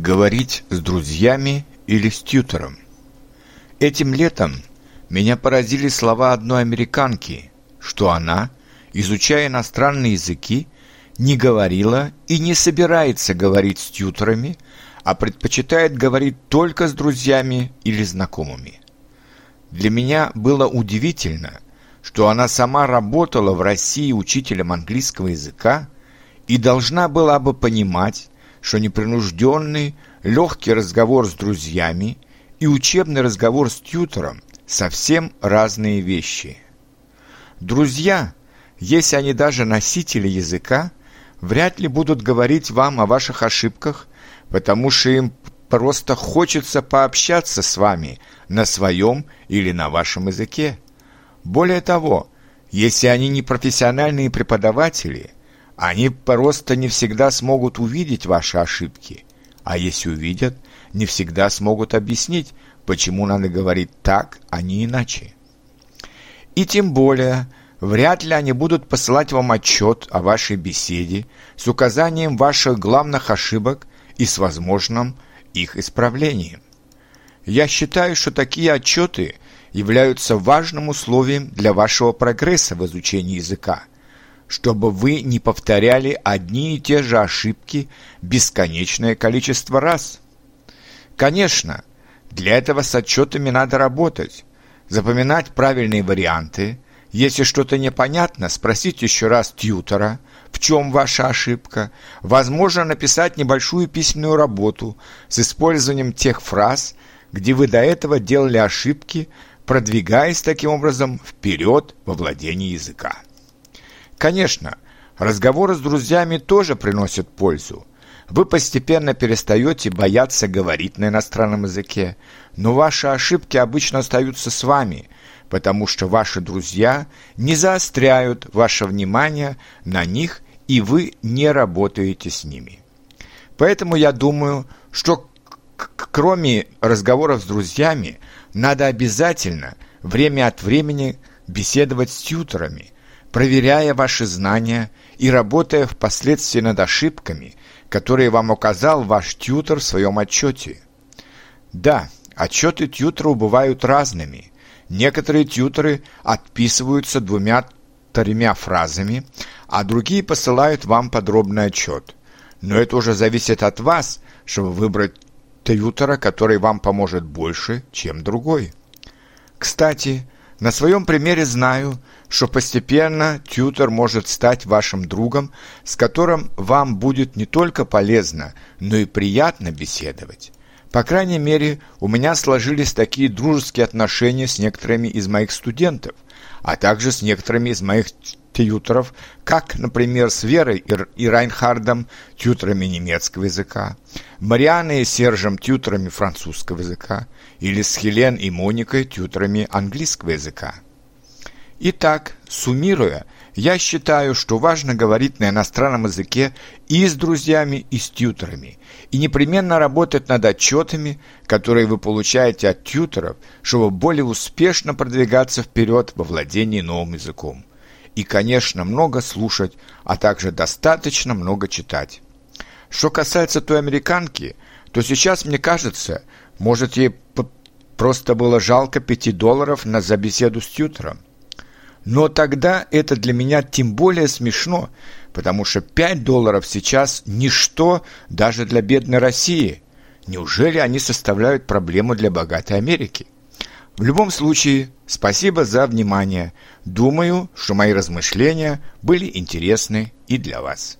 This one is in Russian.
Говорить с друзьями или с тьютором. Этим летом меня поразили слова одной американки, что она, изучая иностранные языки, не говорила и не собирается говорить с тьюторами, а предпочитает говорить только с друзьями или знакомыми. Для меня было удивительно, что она сама работала в России учителем английского языка и должна была бы понимать, что непринужденный, легкий разговор с друзьями и учебный разговор с тьютором совсем разные вещи. Друзья, если они даже носители языка, вряд ли будут говорить вам о ваших ошибках, потому что им просто хочется пообщаться с вами на своем или на вашем языке. Более того, если они не профессиональные преподаватели – они просто не всегда смогут увидеть ваши ошибки, а если увидят, не всегда смогут объяснить, почему надо говорить так, а не иначе. И тем более, вряд ли они будут посылать вам отчет о вашей беседе с указанием ваших главных ошибок и с возможным их исправлением. Я считаю, что такие отчеты являются важным условием для вашего прогресса в изучении языка – чтобы вы не повторяли одни и те же ошибки бесконечное количество раз. Конечно, для этого с отчетами надо работать, запоминать правильные варианты. Если что-то непонятно, спросить еще раз тьютера, в чем ваша ошибка. Возможно, написать небольшую письменную работу с использованием тех фраз, где вы до этого делали ошибки, продвигаясь таким образом вперед во владении языка. Конечно, разговоры с друзьями тоже приносят пользу. Вы постепенно перестаете бояться говорить на иностранном языке, но ваши ошибки обычно остаются с вами, потому что ваши друзья не заостряют ваше внимание на них, и вы не работаете с ними. Поэтому я думаю, что кроме разговоров с друзьями, надо обязательно время от времени беседовать с тьюторами – проверяя ваши знания и работая впоследствии над ошибками, которые вам указал ваш тьютер в своем отчете. Да, отчеты тьютера бывают разными. Некоторые тьютеры отписываются двумя-тремя фразами, а другие посылают вам подробный отчет. Но это уже зависит от вас, чтобы выбрать тьютера, который вам поможет больше, чем другой. Кстати, на своем примере знаю, что постепенно тьютер может стать вашим другом, с которым вам будет не только полезно, но и приятно беседовать. По крайней мере, у меня сложились такие дружеские отношения с некоторыми из моих студентов, а также с некоторыми из моих тьютеров, как, например, с Верой и Райнхардом, тьютерами немецкого языка, Марианой и Сержем, тьютерами французского языка, или с Хелен и Моникой, тьютерами английского языка. Итак, суммируя, я считаю, что важно говорить на иностранном языке и с друзьями, и с тьютерами, и непременно работать над отчетами, которые вы получаете от тьютеров, чтобы более успешно продвигаться вперед во владении новым языком. И, конечно, много слушать, а также достаточно много читать. Что касается той американки, то сейчас, мне кажется, может ей просто было жалко пяти долларов на за беседу с тьютером. Но тогда это для меня тем более смешно, потому что 5 долларов сейчас ничто даже для бедной России. Неужели они составляют проблему для богатой Америки? В любом случае, спасибо за внимание. Думаю, что мои размышления были интересны и для вас.